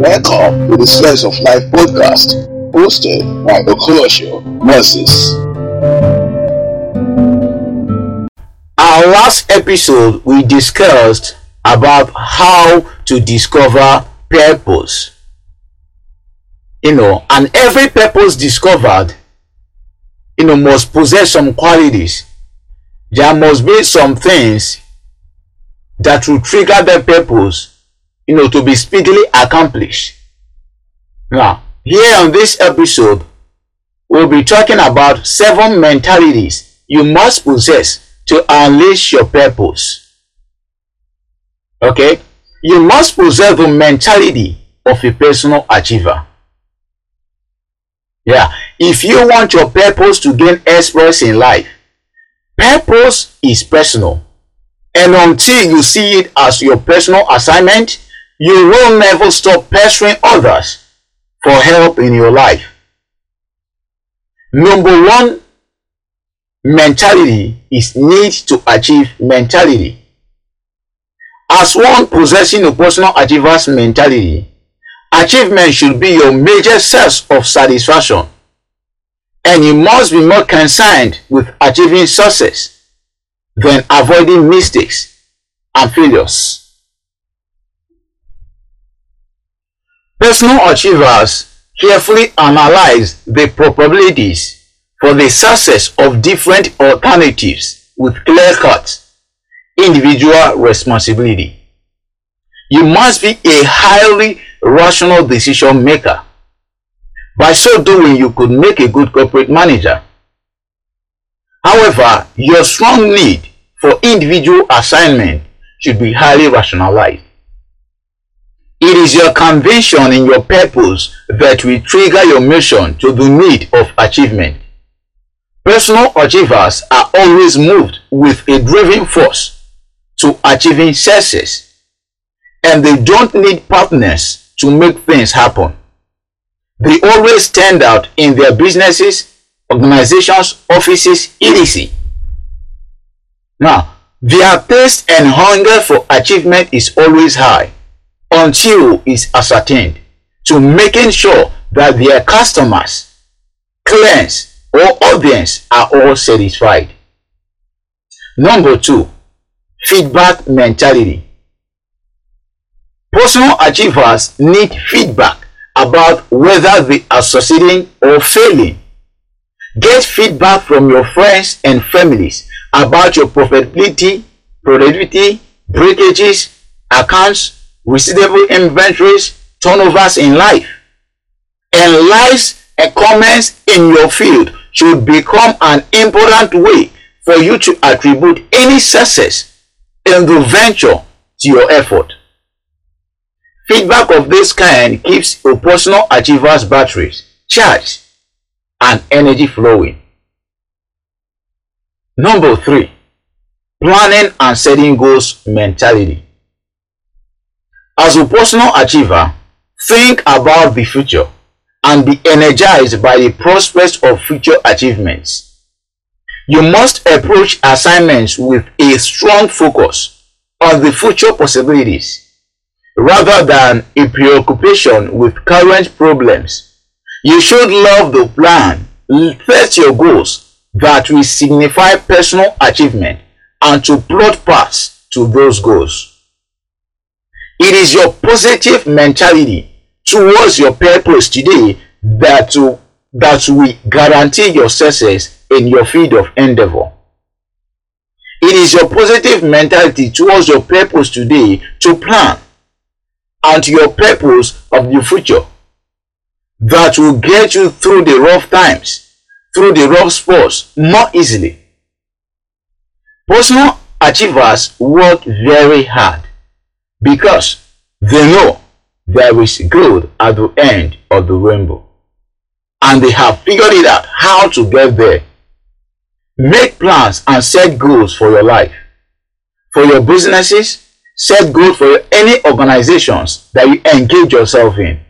Welcome to the Slice of Life podcast, hosted by the Okoloshia Moses. Our last episode, we discussed about how to discover purpose. You know, and every purpose discovered, you know, must possess some qualities. There must be some things that will trigger the purpose you know, to be speedily accomplished. Now, here on this episode, we'll be talking about seven mentalities you must possess to unleash your purpose. Okay? You must possess the mentality of a personal achiever. Yeah, if you want your purpose to gain express in life, purpose is personal. And until you see it as your personal assignment, you will never stop pestering others for help in your life. Number one mentality is need to achieve mentality. As one possessing a personal achiever's mentality, achievement should be your major source of satisfaction. And you must be more concerned with achieving success than avoiding mistakes and failures. Personal achievers carefully analyze the probabilities for the success of different alternatives with clear-cut individual responsibility. You must be a highly rational decision maker. By so doing, you could make a good corporate manager. However, your strong need for individual assignment should be highly rationalized. It is your conviction in your purpose that will trigger your mission to the need of achievement. Personal achievers are always moved with a driving force to achieving success, and they don't need partners to make things happen. They always stand out in their businesses, organizations, offices, etc. Now, their thirst and hunger for achievement is always high until is ascertained to making sure that their customers, clients, or audience are all satisfied. Number two, feedback mentality. Personal achievers need feedback about whether they are succeeding or failing. Get feedback from your friends and families about your profitability, productivity, breakages, accounts, receivable inventories, turnovers in life. And likes and comments in your field should become an important way for you to attribute any success in the venture to your effort. Feedback of this kind keeps your personal achievers' batteries charged and energy flowing. Number three, planning and setting goals mentality. As a personal achiever, think about the future and be energized by the prospects of future achievements. You must approach assignments with a strong focus on the future possibilities rather than a preoccupation with current problems. You should love the plan, set your goals that will signify personal achievement and to plot paths to those goals. It is your positive mentality towards your purpose today that will, that will guarantee your success in your field of endeavor. It is your positive mentality towards your purpose today to plan and your purpose of the future that will get you through the rough times, through the rough spots more easily. Personal achievers work very hard because they know there is good at the end of the rainbow. And they have figured it out how to get there. Make plans and set goals for your life. For your businesses, set goals for any organizations that you engage yourself in.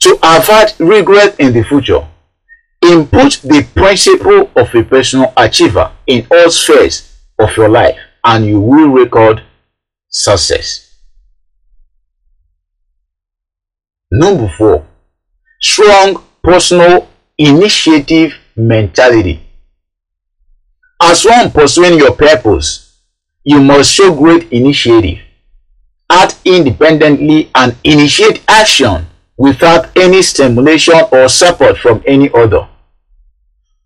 To avoid regret in the future, input the principle of a personal achiever in all spheres of your life and you will record success. Number four, strong personal initiative mentality. As one pursuing your purpose, you must show great initiative, act independently, and initiate action without any stimulation or support from any other.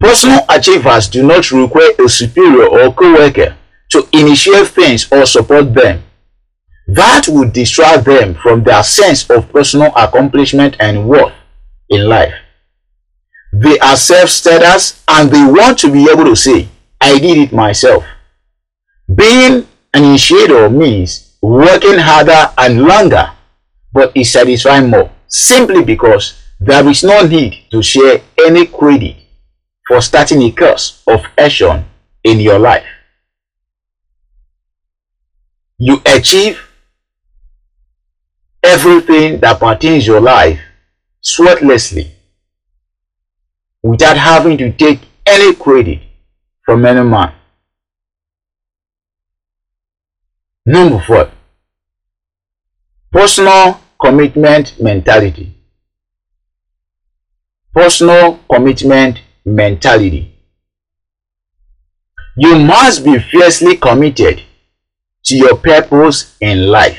Personal achievers do not require a superior or co-worker to initiate things or support them. That would distract them from their sense of personal accomplishment and worth in life. They are self-status and they want to be able to say, I did it myself. Being an initiator means working harder and longer, but it satisfying more simply because there is no need to share any credit for starting a course of action in your life. You achieve everything that pertains your life sweatlessly without having to take any credit from any man. Number four, personal commitment mentality. Personal commitment mentality. You must be fiercely committed to your purpose in life.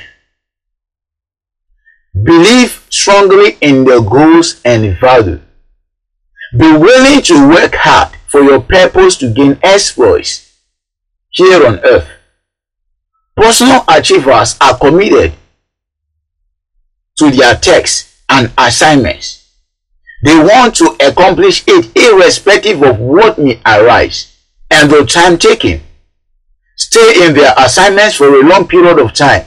Believe strongly in their goals and value. Be willing to work hard for your purpose to gain exploits here on earth. Personal achievers are committed to their tasks and assignments. They want to accomplish it irrespective of what may arise and the time taken. Stay in their assignments for a long period of time.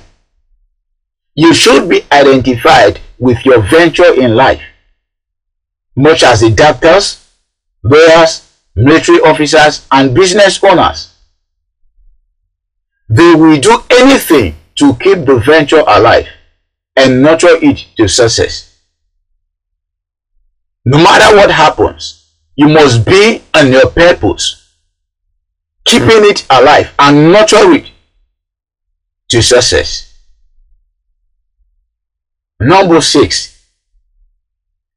You should be identified with your venture in life, much as the doctors, lawyers, military officers, and business owners. They will do anything to keep the venture alive and nurture it to success. No matter what happens, you must be on your purpose, keeping it alive and nurture it to success. Number six,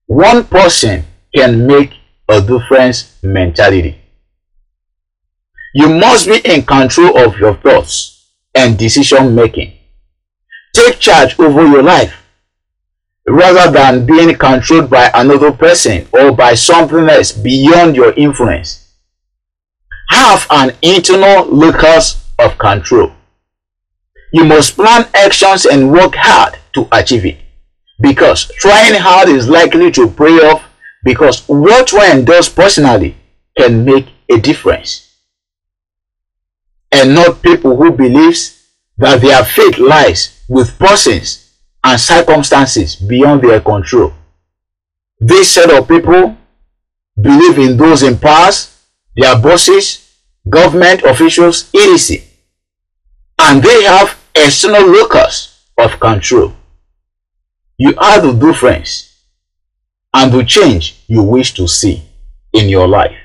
one person can make a difference mentality. You must be in control of your thoughts and decision making. Take charge over your life rather than being controlled by another person or by something else beyond your influence. Have an internal locus of control. You must plan actions and work hard to achieve it. Because trying hard is likely to pay off because what one does personally can make a difference. And not people who believes that their fate lies with persons and circumstances beyond their control. This set of people believe in those in power, their bosses, government officials, etc. And they have external locus of control. You are the difference and the change you wish to see in your life.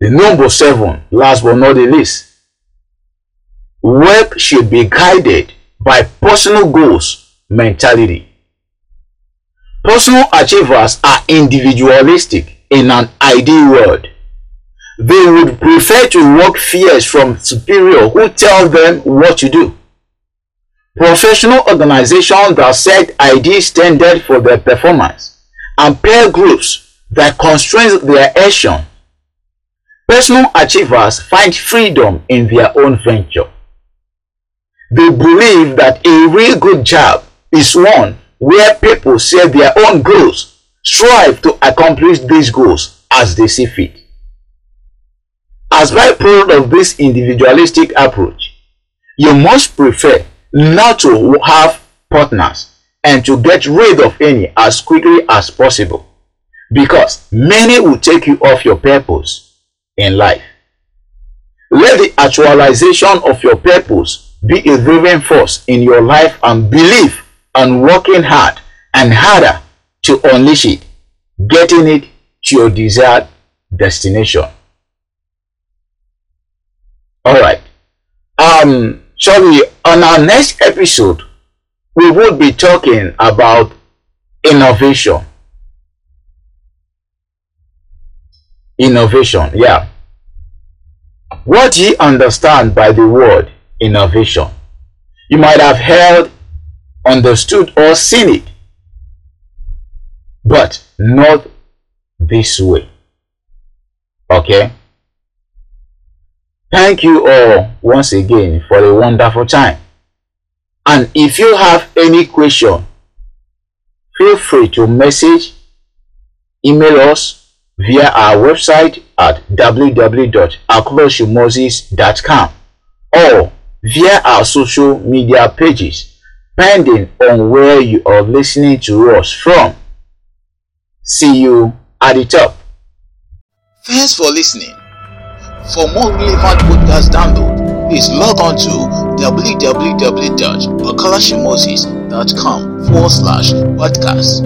The number seven, last but not the least, work should be guided by personal goals mentality. Personal achievers are individualistic in an ideal world. They would prefer to work fears from superior who tell them what to do. Professional organizations that set ID standards for their performance and peer groups that constrain their action. Personal achievers find freedom in their own venture. They believe that a real good job is one where people set their own goals, strive to accomplish these goals as they see fit. As byproduct of this individualistic approach, you must prefer not to have partners and to get rid of any as quickly as possible because many will take you off your purpose in life. Let the actualization of your purpose be a driving force in your life and believe and working hard and harder to unleash it, getting it to your desired destination. Alright. Um, sorry, on our next episode, we would be talking about innovation. Innovation, yeah. What do you understand by the word innovation? You might have heard, understood, or seen it, but not this way. Okay? Thank you all once again for a wonderful time. And if you have any question, feel free to message, email us via our website at www.okoloshiamoses.com or via our social media pages, depending on where you are listening to us from. See you at the top. Thanks for listening. For more relevant podcast download, please log on to www.okoloshiamoses.com forward slash podcast.